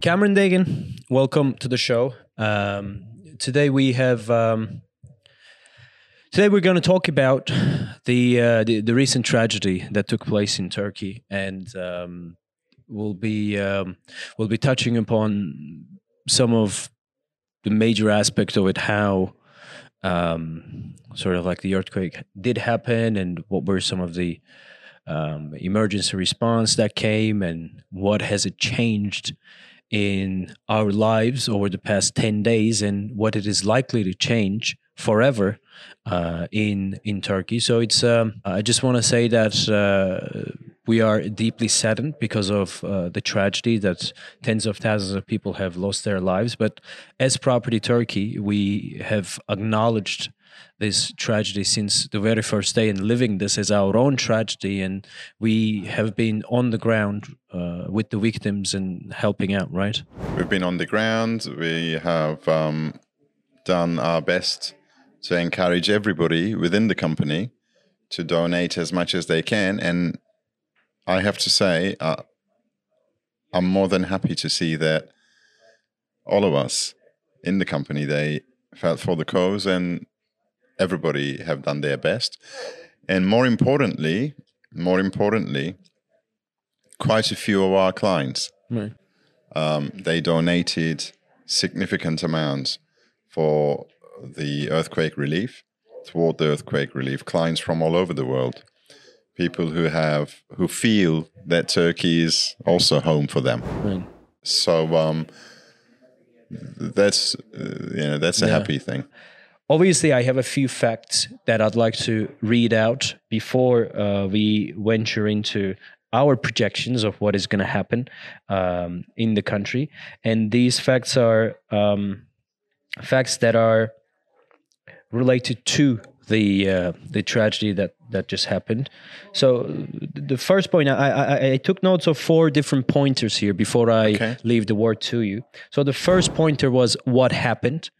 Cameron Deggin, welcome to the show. Um, today we have. Um, today we're going to talk about the, uh, the, the recent tragedy that took place in Turkey, and um, we'll be um, we'll be touching upon some of the major aspects of it, how um, sort of like the earthquake did happen, and what were some of the um, emergency response that came, and what has it changed in our lives over the past 10 days and what it is likely to change forever uh, in in Turkey. So it's um, I just want to say that uh, we are deeply saddened because of uh, the tragedy that tens of thousands of people have lost their lives. But as Property Turkey, we have acknowledged this tragedy since the very first day and living this as our own tragedy. And we have been on the ground uh, with the victims and helping out, right? We've been on the ground. We have um, done our best to encourage everybody within the company to donate as much as they can. And I have to say, uh, I'm more than happy to see that all of us in the company they felt for the cause and everybody have done their best. And more importantly, more importantly, quite a few of our clients, right. um, they donated significant amounts for the earthquake relief, toward the earthquake relief, clients from all over the world, people who have who feel that Turkey is also home for them. Right. So um, that's uh, you know that's a yeah. happy thing. Obviously, I have a few facts that I'd like to read out before uh, we venture into our projections of what is going to happen um, in the country. And these facts are um, facts that are related to the uh, the tragedy that that just happened. So the first point, I, I, I took notes of four different pointers here before I okay. leave the word to you. So the first pointer was what happened.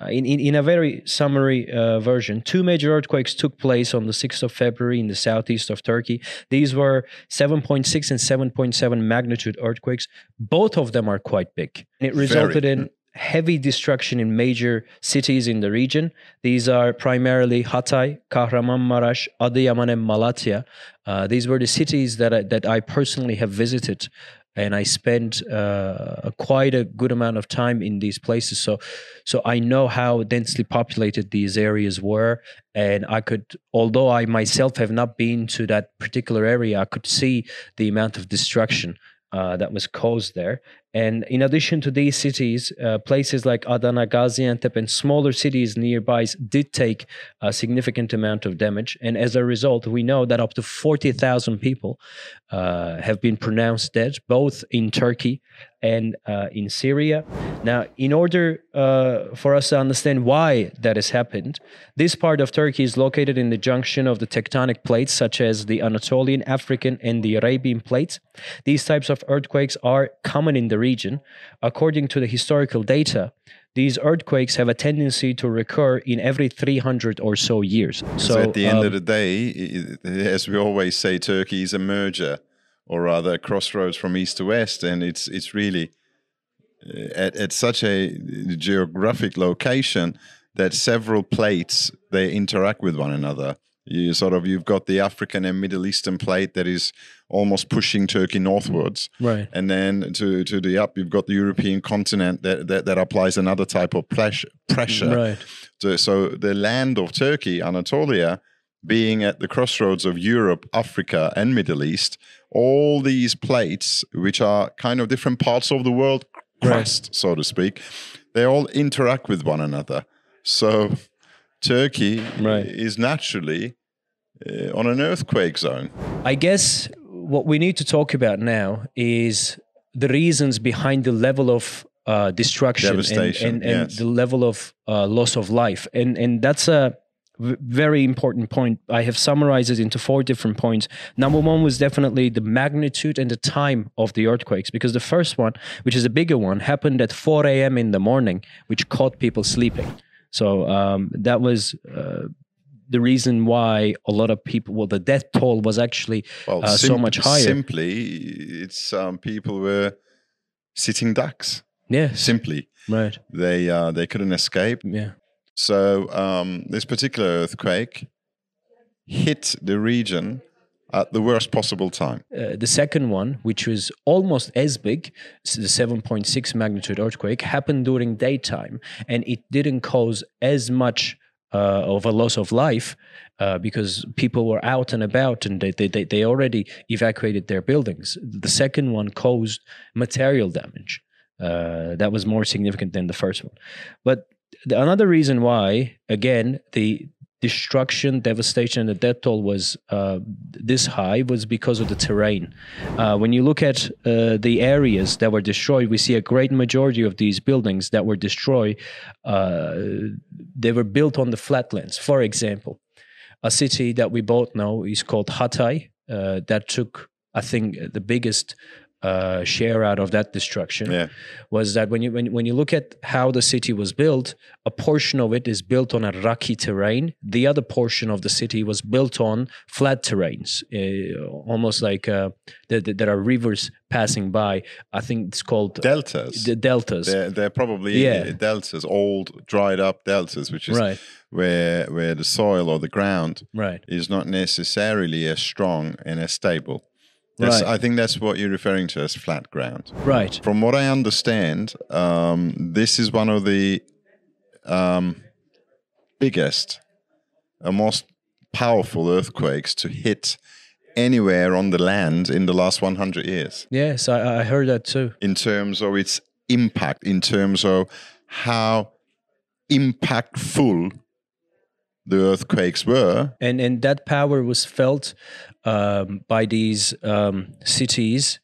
Uh, in, in, in, a very summary uh, version, two major earthquakes took place on the 6th of February in the southeast of Turkey. These were 7.6 and 7.7 magnitude earthquakes. Both of them are quite big. It resulted very. in heavy destruction in major cities in the region. These are primarily Hatay, Kahramanmaraş, Adıyaman, and Malatya. Uh, these were the cities that I, that I personally have visited and I spent uh, quite a good amount of time in these places. So, so I know how densely populated these areas were, and I could, although I myself have not been to that particular area, I could see the amount of destruction uh, that was caused there. And in addition to these cities, uh, places like Adana, Gaziantep, and smaller cities nearby did take a significant amount of damage. And as a result, we know that up to 40,000 people uh, have been pronounced dead, both in Turkey and uh, in Syria. Now, in order uh, for us to understand why that has happened, this part of Turkey is located in the junction of the tectonic plates, such as the Anatolian, African, and the Arabian plates. These types of earthquakes are common in the region. According to the historical data, these earthquakes have a tendency to recur in every 300 or so years. So, so at the end um, of the day, as we always say, Turkey is a merger or rather a crossroads from east to west, and it's it's really uh, at, at such a geographic location that several plates they interact with one another. You sort of you've got the African and Middle Eastern plate that is almost pushing Turkey northwards, right? And then to to the up, you've got the European continent that that, that applies another type of pressure. pressure. Right. So, so the land of Turkey, Anatolia, being at the crossroads of Europe, Africa, and Middle East, all these plates, which are kind of different parts of the world crust, right. so to speak, they all interact with one another. So Turkey right. is naturally uh, on an earthquake zone. I guess what we need to talk about now is the reasons behind the level of uh, destruction and, and, and yes. the level of uh, loss of life, and and that's a very important point. I have summarized it into four different points. Number one was definitely the magnitude and the time of the earthquakes, because the first one, which is a bigger one, happened at 4 a.m. in the morning, which caught people sleeping. So um, that was. Uh, the reason why a lot of people, well, the death toll was actually well, uh, so much higher. Simply, it's um, people were sitting ducks. Yeah. Simply, Right. they uh, they couldn't escape. Yeah. So um, this particular earthquake hit the region at the worst possible time. Uh, the second one, which was almost as big, the 7.6 magnitude earthquake, happened during daytime, and it didn't cause as much uh, of a loss of life uh, because people were out and about and they, they, they, already evacuated their buildings. The second one caused material damage. Uh, that was more significant than the first one. But the, another reason why, again, the destruction, devastation, and the death toll was uh, this high was because of the terrain. Uh, when you look at uh, the areas that were destroyed, we see a great majority of these buildings that were destroyed. Uh, they were built on the flatlands. For example, a city that we both know is called Hatay. Uh, that took, I think, the biggest uh, share out of that destruction Yeah. was that when you when, when you look at how the city was built, a portion of it is built on a rocky terrain. The other portion of the city was built on flat terrains, uh, almost like uh, th- th- there are rivers passing by. I think it's called Deltas. the deltas. They're, they're probably Yeah. deltas, old dried up deltas, which is Right, where where the soil or the ground right, is not necessarily as strong and as stable. That's, Right. I think that's what you're referring to as flat ground. right. From what I understand, um, this is one of the um, biggest and most powerful earthquakes to hit anywhere on the land in the last 100 years Yes, I, I heard that too. in terms of its impact, in terms of how impactful the earthquakes were. and and that power was felt um, by these um, cities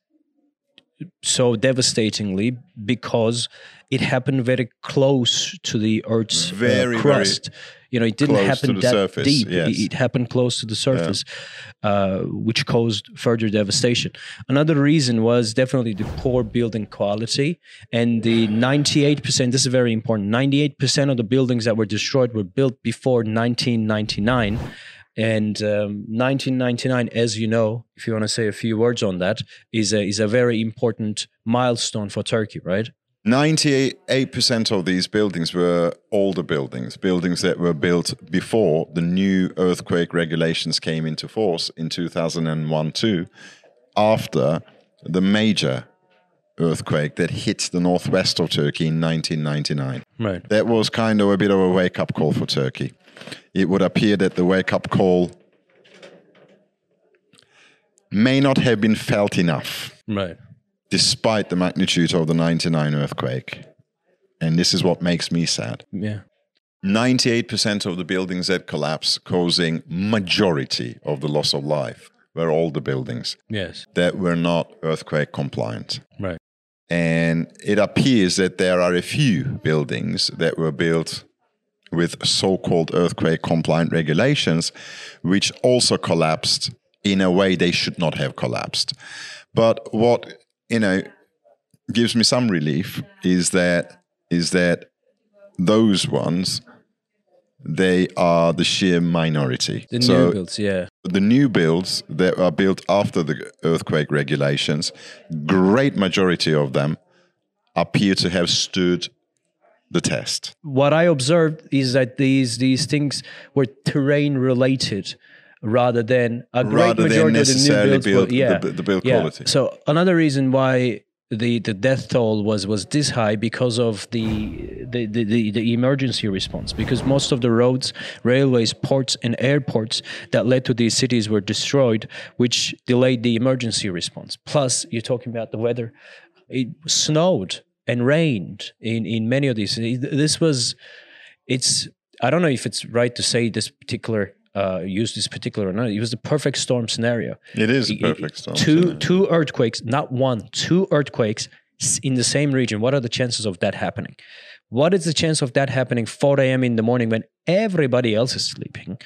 so devastatingly because it happened very close to the Earth's uh, Very, very crust. you know, it didn't happen that surface, deep. It- yes. It, happened close to the surface, uh, which caused further devastation. Another reason was definitely the poor building quality and the 98%. This is very important. 98% of the buildings that were destroyed were built before 1999. And um, 1999, as you know, if you want to say a few words on that, is a, is a very important milestone for Turkey, right? 98% of these buildings were older buildings, buildings that were built before the new earthquake regulations came into force in 2001 2, after the major earthquake that hit the northwest of Turkey in 1999. Right. That was kind of a bit of a wake up call for Turkey. It would appear that the wake up call may not have been felt enough Right. despite the magnitude of the 99 earthquake. And this is what makes me sad. Yeah. 98% of the buildings that collapsed, causing majority of the loss of life, were all the buildings Yes. that were not earthquake compliant. Right. And it appears that there are a few buildings that were built with so called earthquake compliant regulations, which also collapsed in a way they should not have collapsed. But what, you know, gives me some relief is that is that those ones they are the sheer minority. The so new builds, yeah. the new builds that are built after the earthquake regulations, great majority of them appear to have stood the test. what I observed is that these these things were terrain related rather than a great Rather than majority of the new necessarily builds build- were, yeah, the- the build yeah. quality. So another reason why the, the death toll was was this high because of the the, the, the the emergency response because most of the roads, railways, ports and airports that led to these cities were destroyed, which delayed the emergency response. Plus, you're talking about the weather. It snowed and rained in in many of these. This was it's I don't know if it's right to say this particular uh, use this particular or not. It was the perfect storm scenario. It is a perfect storm. Two scenario. two earthquakes, not one, two earthquakes in the same region. What are the chances of that happening? What is the chance of that happening 4 a.m. in the morning when everybody else is sleeping?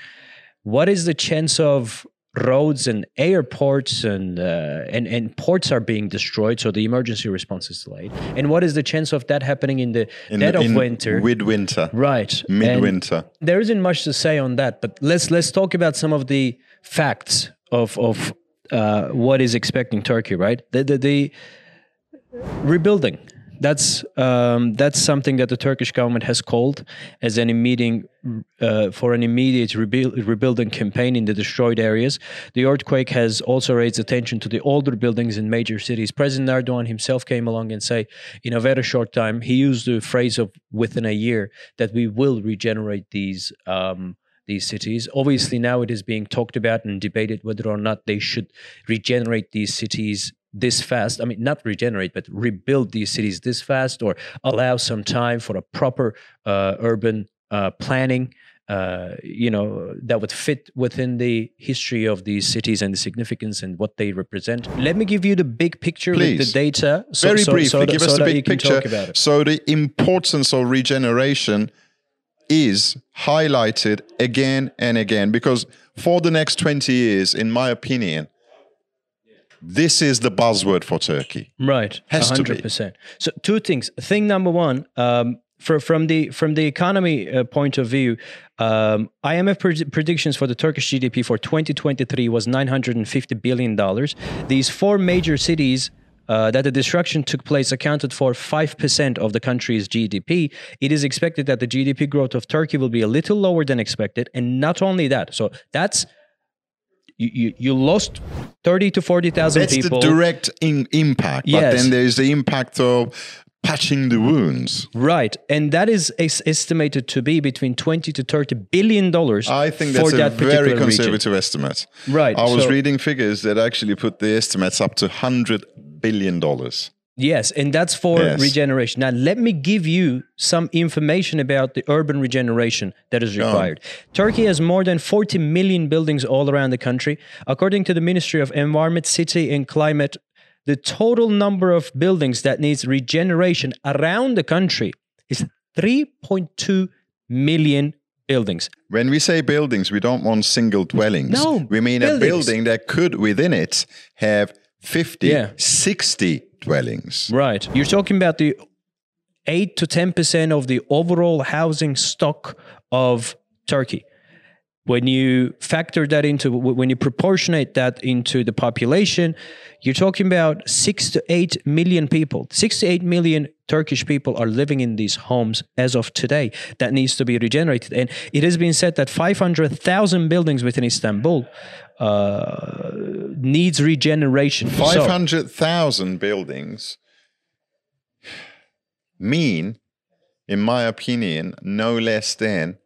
What is the chance of roads and airports and uh, and and ports are being destroyed, so the emergency response is delayed? And what is the chance of that happening in the In dead the- of in winter? Midwinter. right, And- Midwinter. there isn't much to say on that, but let's let's talk about some of the facts of of uh, what is expecting Turkey. Right, the the the, rebuilding. That's um, that's something that the Turkish government has called as an immediate uh, for an immediate rebuild, rebuilding campaign in the destroyed areas. The earthquake has also raised attention to the older buildings in major cities. President Erdogan himself came along and say, in a very short time, he used the phrase of within a year that we will regenerate these. Um, these cities. Obviously, now it is being talked about and debated whether or not they should regenerate these cities this fast. I mean, not regenerate, but rebuild these cities this fast or allow some time for a proper uh, urban uh, planning. Uh, you know that would fit within the history of these cities and the significance and what they represent. Let me give you the big picture Please. with the data. So, Very so, briefly, so, give us the big picture. talk about it. So the importance of regeneration is highlighted again and again because for the next 20 years, in my opinion, this is the buzzword for Turkey. Right, Has to be. hundred percent. So two things. Thing number one, um, for, from the from the economy uh, point of view, um, IMF pred- predictions for the Turkish GDP for 2023 was 950 billion dollars. These four major cities. Uh, that the destruction took place accounted for 5% of the country's GDP. It is expected that the GDP growth of Turkey will be a little lower than expected. And not only that, so that's you, you, you lost 30 to 40,000 That's people. the direct in- impact. But Yes. then there's the impact of patching the wounds. Right, and that is es- estimated to be between twenty to thirty billion dollars. I think for that's a that very particular region. conservative estimate. Right, I was so- reading figures that actually put the estimates up to $100 billion. Yes, and that's for Yes. regeneration. Now, let me give you some information about the urban regeneration that is required. Turkey has more than 40 million buildings all around the country. According to the Ministry of Environment, City and Climate, the total number of buildings that needs regeneration around the country is 3.2 million buildings. When we say buildings, we don't want single dwellings. No, we mean a building that could within it have 50, Yeah. 60 dwellings. Right. You're talking about the 8 to 10% of the overall housing stock of Turkey. When you factor that into, when you proportionate that into the population, you're talking about 6 to 8 million people. 6 to 8 million Turkish people are living in these homes as of today that needs to be regenerated. And it has been said that 500,000 buildings within Istanbul uh, needs regeneration. So- 500,000 buildings mean, in my opinion, no less than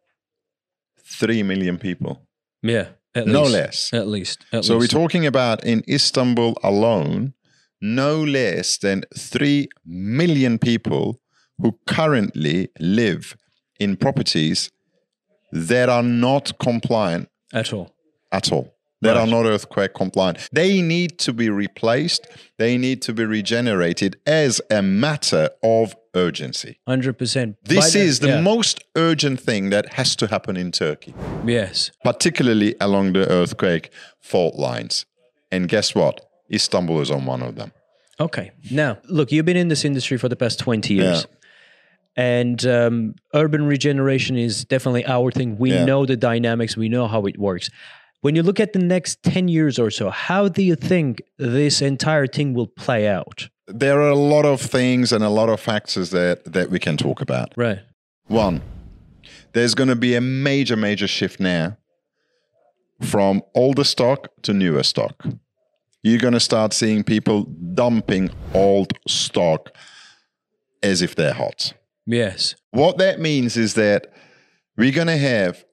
3 million people. yeah. At No least. less. At least. At So we're talking about in Istanbul alone, no less than 3 million people who currently live in properties that are not compliant at all. at all. That are not earthquake compliant. They need to be replaced. They need to be regenerated as a matter of urgency. Hundred percent. This is the most urgent thing that has to happen in Turkey, yes. particularly along the earthquake fault lines. And guess what? Istanbul is on one of them. Okay. Now, look, you've been in this industry for the past twenty years, Yeah and um, urban regeneration is definitely our thing. We Yeah. know the dynamics. We know how it works. When you look at the next ten years or so, how do you think this entire thing will play out? There are a lot of things and a lot of factors that, that we can talk about. Right. One, there's going to be a major, major shift now from older stock to newer stock. You're going to start seeing people dumping old stock as if they're hot. Yes. What that means is that we're going to have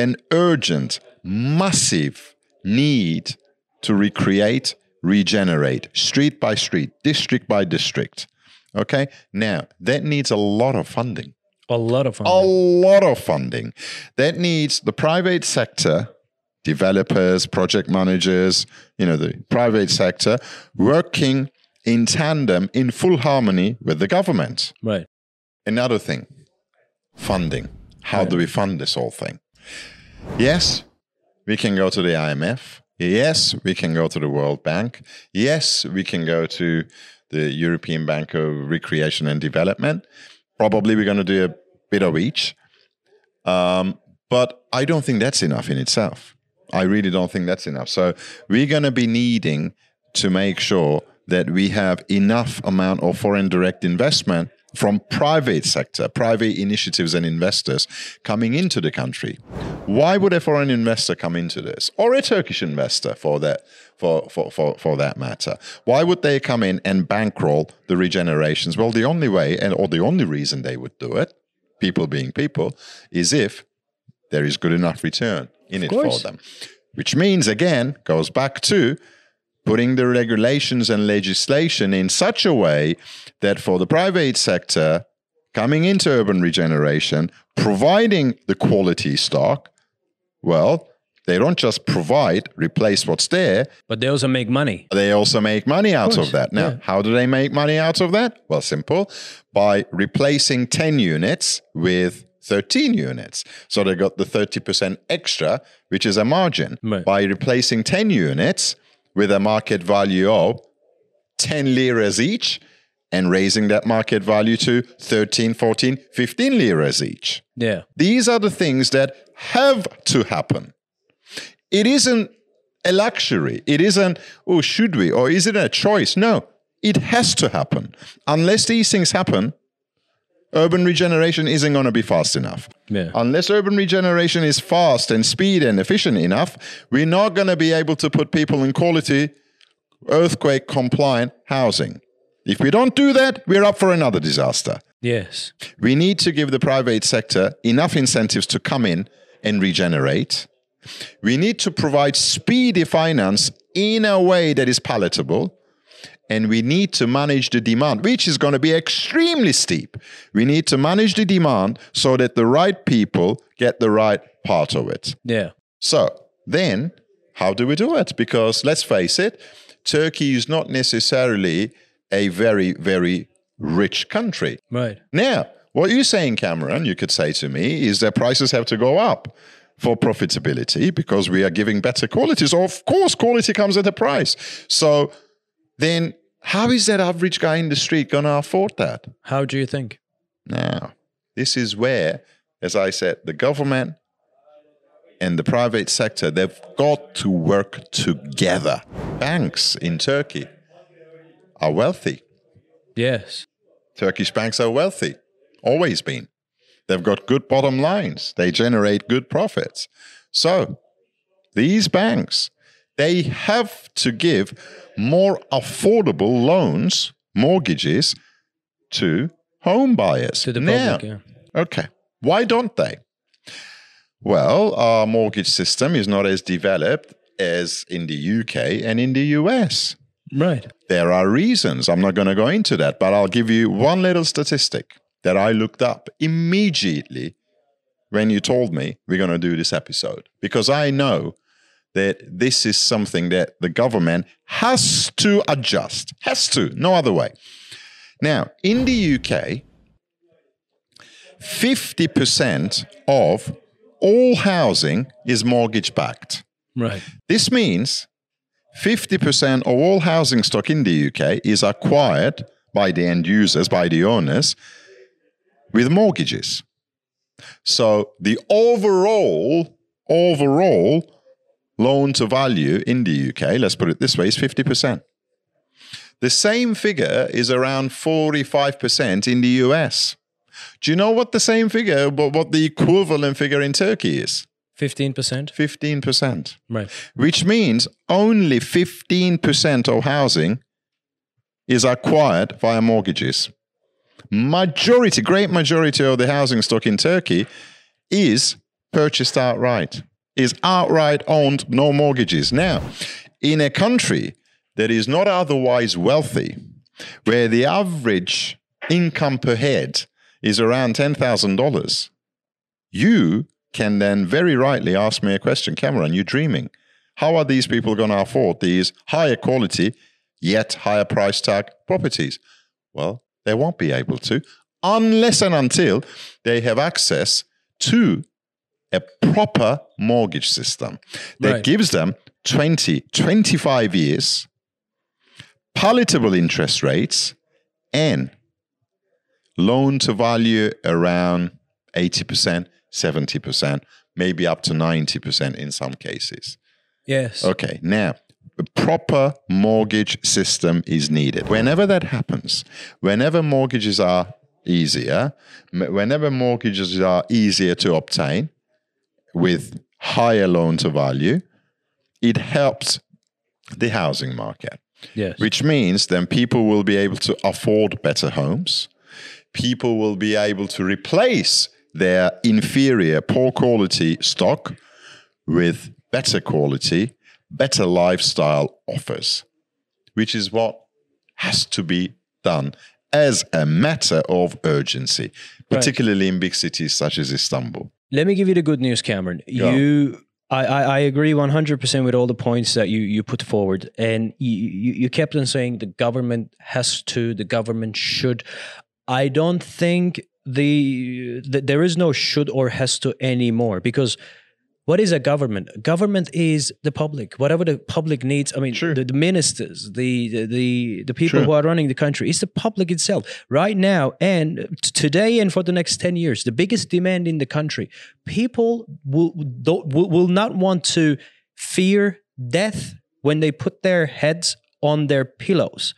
an urgent, massive need to recreate, regenerate, street by street, district by district. Okay? Now, that needs a lot of funding A lot of fun. a lot of funding. That needs the private sector, developers, project managers, you know, the private sector working in tandem in full harmony with the government. Right. Another thing, funding. How do we fund this whole thing? Yes, we can go to the IMF. Yes, we can go to the World Bank. Yes, we can go to the European Bank of Recreation and Development. Probably we're going to do a bit of each. Um, but I don't think that's enough in itself. I really don't think that's enough. So we're going to be needing to make sure that we have enough amount of foreign direct investment from private sector, private initiatives and investors coming into the country. Why would a foreign investor come into this? Or a Turkish investor for that for, for, for, for that matter. Why would they come in and bankroll the regenerations? Well, the only way and or the only reason they would do it, people being people, is if there is good enough return in Of it course. for them. Which means again goes back to putting the regulations and legislation in such a way that for the private sector coming into urban regeneration, providing the quality stock, well, they don't just provide, replace what's there, But they also make money. they also make money out of, course, that. Now, yeah. how do they make money out of that? Well, simple by replacing 10 units with 13 units. So they got the 30% extra, which is a margin. Right. By replacing 10 units with a market value of 10 liras each and raising that market value to 13, 14, 15 liras each. Yeah. These are the things that have to happen. It isn't a luxury. It isn't, oh, should we? Or is it a choice? No, it has to happen. Unless these things happen, urban regeneration isn't going to be fast enough. Yeah. Unless urban regeneration is fast and speed and efficient enough, we're not going to be able to put people in quality, earthquake compliant housing. If we don't do that, we're up for another disaster. Yes. We need to give the private sector enough incentives to come in and regenerate. We need to provide speedy finance in a way that is palatable. And we need to manage the demand, which is going to be extremely steep. We need to manage the demand so that the right people get the right part of it. Yeah. So then, how do we do it? Because let's face it, Turkey is not necessarily a very, very rich country. Right. Now, what you're saying, Cameron, you could say to me, is that prices have to go up for profitability because we are giving better quality. So, of course, quality comes at a price. So, then how is that average guy in the street going to afford that? How do you think? Now, this is where, as I said, the government and the private sector, they've got to work together. Banks in Turkey are wealthy. Yes. Turkish banks are wealthy, always been. They've got good bottom lines, they generate good profits. So, these banks, they have to give more affordable loans, mortgages to home buyers. To the Now, public. Yeah. Okay. Why don't they? Well, our mortgage system is not as developed as in the UK and in the US. Right. There are reasons. I'm not going to go into that, but I'll give you one little statistic that I looked up immediately when you told me we're going to do this episode because I know that this is something that the government has to adjust, has to, no other way. Now, in the UK, 50% of all housing is mortgage backed. Right. This means 50% of all housing stock in the UK is acquired by the end users, by the owners, with mortgages. So the overall, overall loan to value in the UK, let's put it this way, is 50%. The same figure is around 45% in the US. Do you know what the same figure, what what the equivalent figure in Turkey is? 15%. 15% Right. which means only 15% of housing is acquired via mortgages. Majority, great majority of the housing stock in Turkey is purchased outright, is outright owned, no mortgages. Now, in a country that is not otherwise wealthy, where the average income per head is around $10,000, you can then very rightly ask me a question Cameron, you're dreaming. How are these people going to afford these higher quality, yet higher price tag properties? Well, they won't be able to unless and until they have access to a proper mortgage system that Right. gives them 20, 25 years, palatable interest rates, and loan to value around 80%, 70%, maybe up to 90% in some cases. Yes. Okay, now, a proper mortgage system is needed. Whenever that happens, whenever mortgages are easier, whenever mortgages are easier to obtain with higher loan to value, it helps the housing market Yes. which means then people will be able to afford better homes. People will be able to replace their inferior, poor quality stock with better quality, better lifestyle offers, which is what has to be done as a matter of urgency, particularly in big cities such as Istanbul. Let me give you the good news, Cameron. Go. You, I, I, I agree 100% with all the points that you, you put forward. And you, you, you kept on saying the government has to, the government should. I don't think the, the there is no should or has to anymore because what is a government? Government is the public. Whatever the public needs. I mean, Sure. the, the ministers, the the the, the people Sure. who are running the country. It's the public itself right now and today and for the next ten years. The biggest demand in the country. People will don't, will, will not want to fear death when they put their heads on their pillows.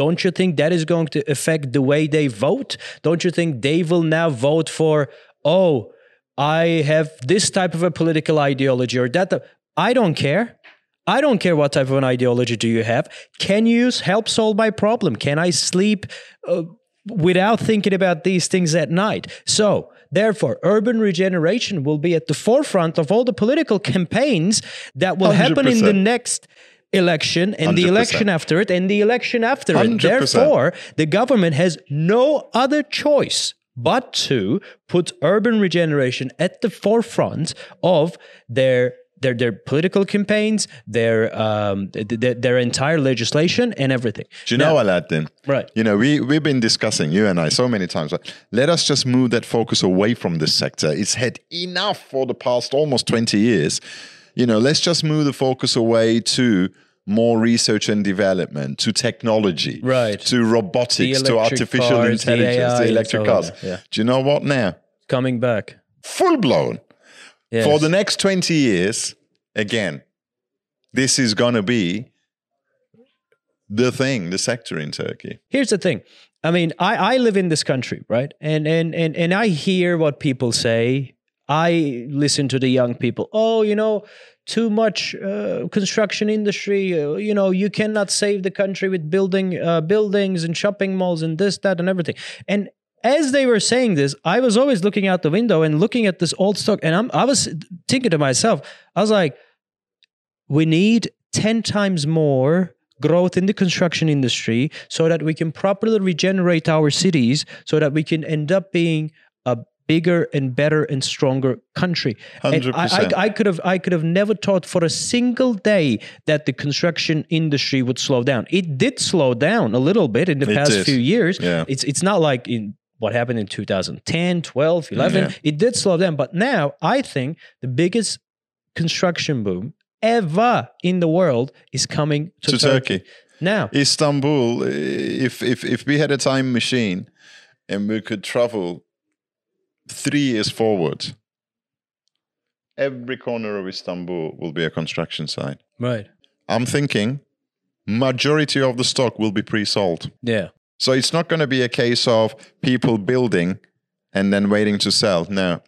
Don't you think that is going to affect the way they vote? Don't you think they will now vote for, oh, I have this type of a political ideology or that? I don't care. I don't care what type of an ideology do you have. Can you help solve my problem? Can I sleep uh, without thinking about these things at night? So, therefore, urban regeneration will be at the forefront of all the political campaigns that will happen in the next election and the 100%. election after it and the election after it. 100%. Therefore, the government has no other choice but to put urban regeneration at the forefront of their their their political campaigns, their um th- th- their entire legislation and everything. Do you know, what, Aladdin? Right. You know, we, we've been discussing, you and I, so many times. Like, let us just move that focus away from this sector. It's had enough for the past almost 20 years. You know, let's just move the focus away to more research and development, to technology, Right. to robotics, to artificial cars, the intelligence, the and electric so cars. yeah. Do you know what now? Coming back. Full blown. Yes. For the next 20 years, again, this is going to be the thing, the sector in Turkey. here's the thing i mean i i live in this country right and and and, and i hear what people say i listen to the young people oh you know too much uh, construction industry. Uh, you know you cannot save the country with building uh, buildings and shopping malls and this that and everything. And as they were saying this, I was always looking out the window and looking at this old stock, and I'm, I was thinking to myself, I was like, we need 10 times more growth in the construction industry so that we can properly regenerate our cities so that we can end up being bigger and better and stronger country. I, 100%. I, I could have I could have never thought for a single day that the construction industry would slow down. It did slow down a little bit in the It past did. few years. Yeah. It's it's not like in what happened in 2010, 12, mm, 11. Yeah. It did slow down, but now I think the biggest construction boom ever in the world is coming to, to Turkey. Now, Istanbul, if, if, if we had a time machine and we could travel three years forward, every corner of Istanbul will be a construction site. right. I'm thinking majority of the stock will be pre-sold. Yeah. So it's not going to be a case of people building and then waiting to sell. No,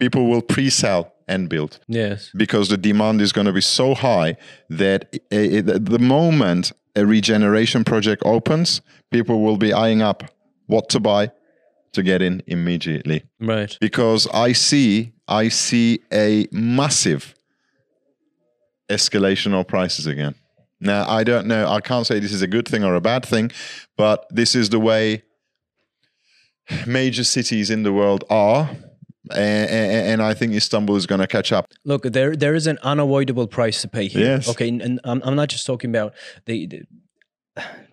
people will pre-sell and build Yes. because the demand is going to be so high that i- i- the moment a regeneration project opens, people will be eyeing up what to buy to get in immediately. Right. Because I see, I see a massive escalation of prices again. Now I don't know. I can't say this is a good thing or a bad thing, but this is the way major cities in the world are. And, and I think Istanbul is going to catch up. Look, there there is an unavoidable price to pay here. Yes. Okay, and, and I'm, I'm not just talking about the, the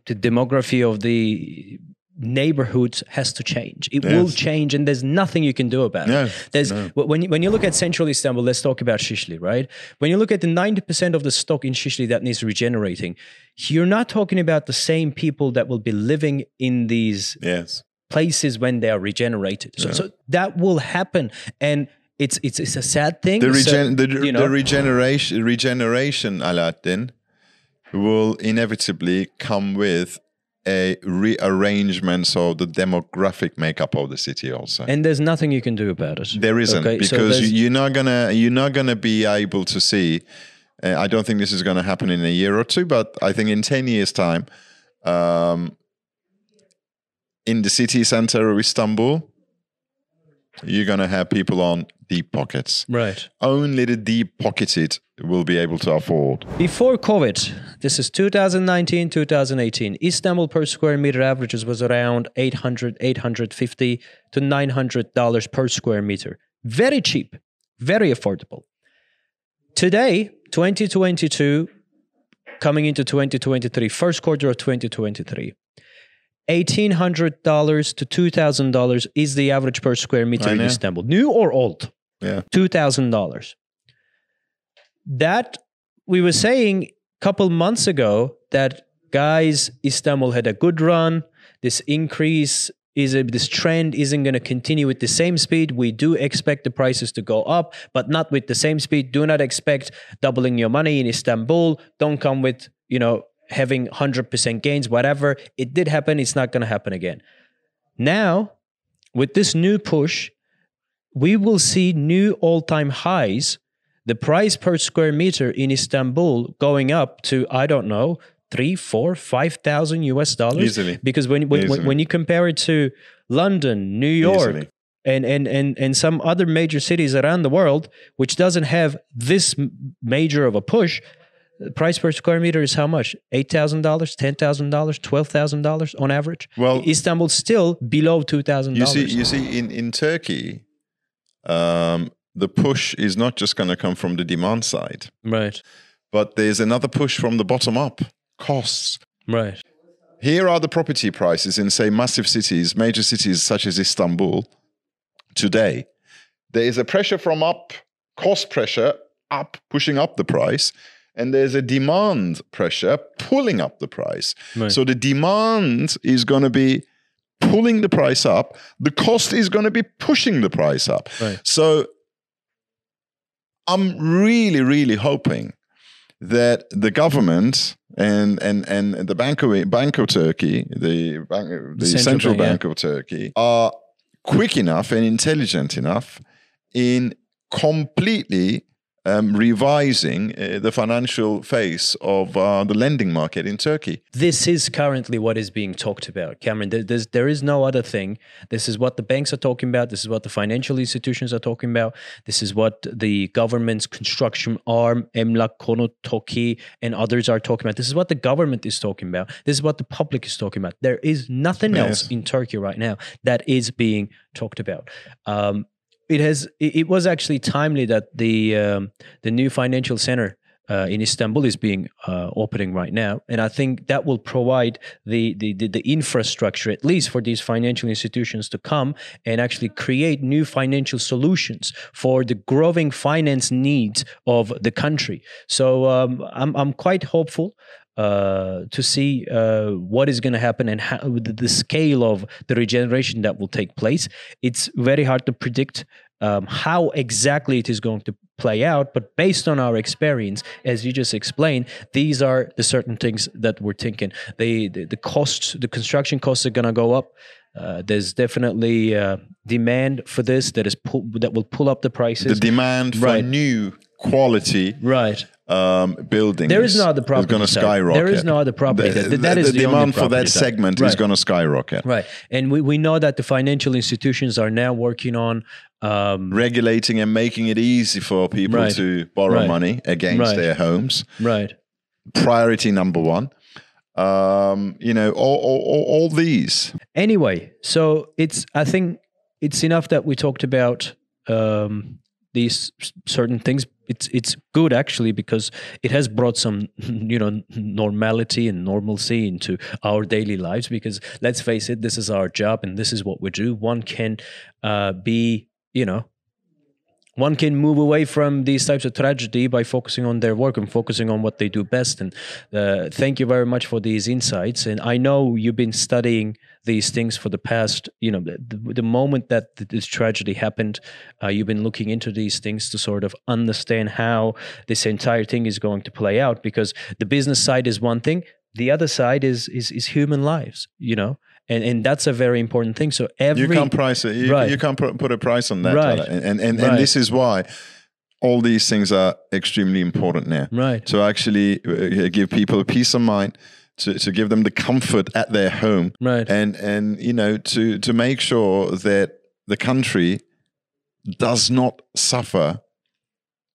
the demography of the neighborhoods has to change. It will change, and there's nothing you can do about No, it. There's wh- when you, when you look at central Istanbul. Let's talk about Shishli, right? When you look at the 90% of the stock in Shishli that needs regenerating, you're not talking about the same people that will be living in these Yes. places when they are regenerated. So, so that will happen, and it's it's it's a sad thing. The, So, regen- the, you know, the regeneration, regeneration, Aladdin, will inevitably come with a rearrangement of the demographic makeup of the city also. And there's nothing you can do about it. There isn't Okay, because there's- you're not gonna you're not gonna be able to see. Uh, I don't think this is going to happen in a year or two, but I think in ten years' time, um, in the city center of Istanbul, you're going to have people on deep pockets. Right. Only the deep pocketed will be able to afford. Before COVID, this is 2019, 2018, Istanbul per square meter averages was around 800, 850 to $900 per square meter. Very cheap, very affordable. Today, 2022, coming into 2023, first quarter of 2023, $1,800 to $2,000 is the average per square meter in. Istanbul, new or old. Yeah. $2,000 that we were saying a couple months ago that guys istanbul had a good run this increase is a, this trend isn't going to continue with the same speed we do expect the prices to go up but not with the same speed do not expect doubling your money in istanbul don't come with you know having 100% gains whatever it did happen it's not going to happen again now with this new push we will see new all-time highs the price per square meter in Istanbul going up to I don't know three, four, five thousand US dollars Easily. Because when when, when Easily. when you compare it to London, New York, Easily. and and and and some other major cities around the world, which doesn't have this major of a push, the price per square meter is how much? Eight thousand dollars, ten thousand dollars, twelve thousand dollars on average. Well- Istanbul's still below two thousand You see, you see, in in Turkey, um, the push is not just going to come from the demand side, Right, but there's another push from the bottom up. Costs. right, Here are the property prices in, say, massive cities, major cities such as Istanbul today. There is a pressure from up, cost pressure up, pushing up the price, and there's a demand pressure pulling up the price. Right. So the demand is going to be pulling the price up, the cost is going to be pushing the price up. Right. So I'm really, really hoping that the government and and and the Bank of Bank of Turkey, the bank, the, central central, bank, yeah. bank of Turkey, are quick enough and intelligent enough in completely um, revising uh, the financial face of uh, the lending market in Turkey. this is currently what is being talked about, Cameron. There, there's, there is no other thing. This is what the banks are talking about. This is what the financial institutions are talking about. This is what the government's construction arm, Emlak Konut Toki, and others are talking about. This is what the government is talking about. This is what the public is talking about. There is nothing else in Turkey right now that is being talked about. Um, it has. It, was actually timely that the um, the new financial center uh, in Istanbul is being uh, opening right now, and I think that will provide the, the the the infrastructure at least for these financial institutions to come and actually create new financial solutions for the growing finance needs of the country. So um, I'm I'm quite hopeful. Uh, to see uh, what is going to happen and how, the, the scale of the regeneration that will take place. It's very hard to predict um, how exactly it is going to play out. But based on our experience, as you just explained, these are the certain things that we're thinking. They, the, the costs, the construction costs are going to go up. Uh, there's definitely uh, demand for this that is pull, that will pull up the prices. The demand for Right. new quality right. um, buildings There is no other property is going to skyrocket. There is no other property The, type. That is the the demand for that type. segment is going to skyrocket. Right. And we, we know that the financial institutions are now working on um, Regulating and making it easy for people Right. to borrow Right. money against Right. their homes. right. Priority number one. Um, you know, all, all, all, all these. anyway so it's i think it's enough that we talked about um, these certain things it's it's good actually because it has brought some you know normality and normalcy into our daily lives because let's face it this is our job and this is what we do. One can uh, be you know one can move away from these types of tragedy by focusing on their work and focusing on what they do best. And uh, thank you very much for these insights. And I know you've been studying these things for the past, you know, the, the moment that this tragedy happened, uh, you've been looking into these things to sort of understand how this entire thing is going to play out. Because the business side is one thing, the other side is is, is human lives, you know and and that's a very important thing. So every you can't price it. You, right. you can't put, put a price on that. Right. And and and, Right. and this is why all these things are extremely important now. right, To actually uh, give people a peace of mind, to, to give them the comfort at their home, right, and and you know to to make sure that the country does not suffer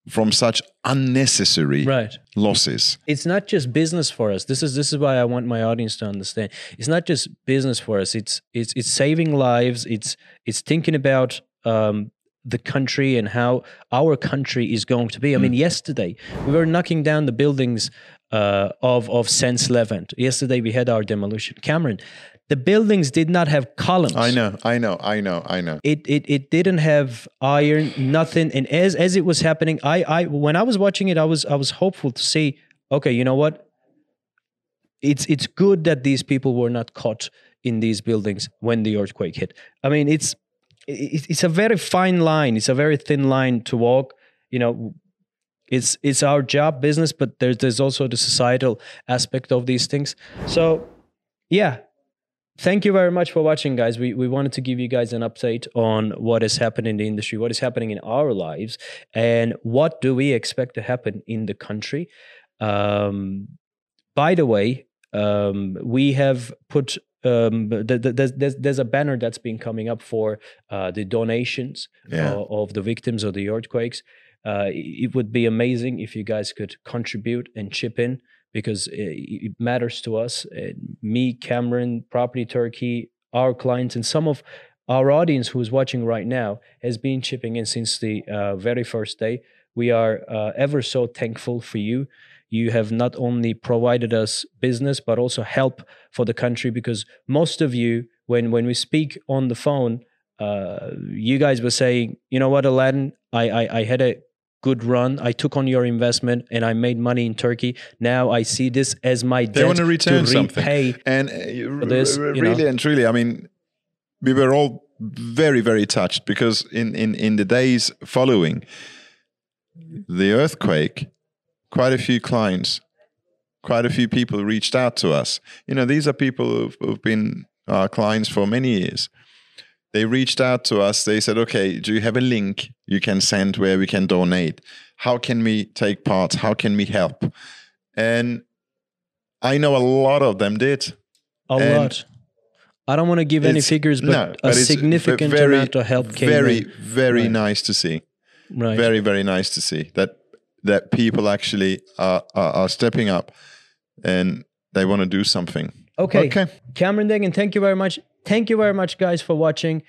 from such unnecessary right. losses. It's not just business for us. This is this is why I want my audience to understand. It's not just business for us. It's it's it's saving lives. It's it's thinking about um, the country and how our country is going to be. I Mm. mean, yesterday we were knocking down the buildings uh, of of Sense Levant. Yesterday we had our demolition. Cameron, the buildings did not have columns. I know, I know, I know, I know. it it it didn't have iron nothing. And as as it was happening i i when i was watching it i was i was hopeful to see okay you know what? It's it's good that these people were not caught in these buildings when the earthquake hit. I mean it's it, it's a very fine line. It's a very thin line to walk. You know it's it's our job business but there's there's also the societal aspect of these things. So yeah thank you very much for watching guys. We, we wanted to give you guys an update on what is happening in the industry what is happening in our lives and what do we expect to happen in the country. Um, by the way um, we have put um, th- th- there's, there's, there's a banner that's been coming up for uh, the donations Yeah. uh, of the victims of the earthquakes. Uh, it would be amazing if you guys could contribute and chip in because it, it matters to us. Uh, me, Cameron, Property Turkey, our clients, and some of our audience who is watching right now has been chipping in since the uh, very first day. We are uh, ever so thankful for you. You have not only provided us business, but also help for the country because most of you, when, when we speak on the phone, uh, you guys were saying, you know what, Aladdin, I, I, I had a good run. I took on your investment and I made money in Turkey. Now I see this as my They debt want to return something. repay. And uh, this, r- r- know. really and truly, I mean, we were all very, very touched because in, in, in the days following the earthquake, quite a few clients, quite a few people reached out to us. You know, these are people who've, who've been our clients for many years. They reached out to us. They said, okay, do you have a link you can send where we can donate? How can we take part? How can we help? And I know a lot of them did. A And lot. I don't want to give any figures, but no, a but it's significant very, amount of help came very, in. very Right. nice to see. Right. Very, very nice to see that that people actually are, are, are stepping up and they want to do something. Okay. Okay. Cameron Deggin, thank you very much. Thank you very much, guys, for watching.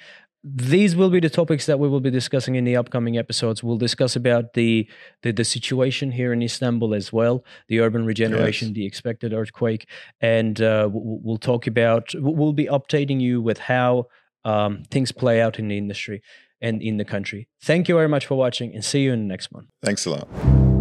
These will be the topics that we will be discussing in the upcoming episodes. We'll discuss about the the, the situation here in Istanbul as well, the urban regeneration, Yes. the expected earthquake, and uh, we'll talk about. We'll be updating you with how um, things play out in the industry and in the country. Thank you very much for watching, and see you in the next one. Thanks a lot.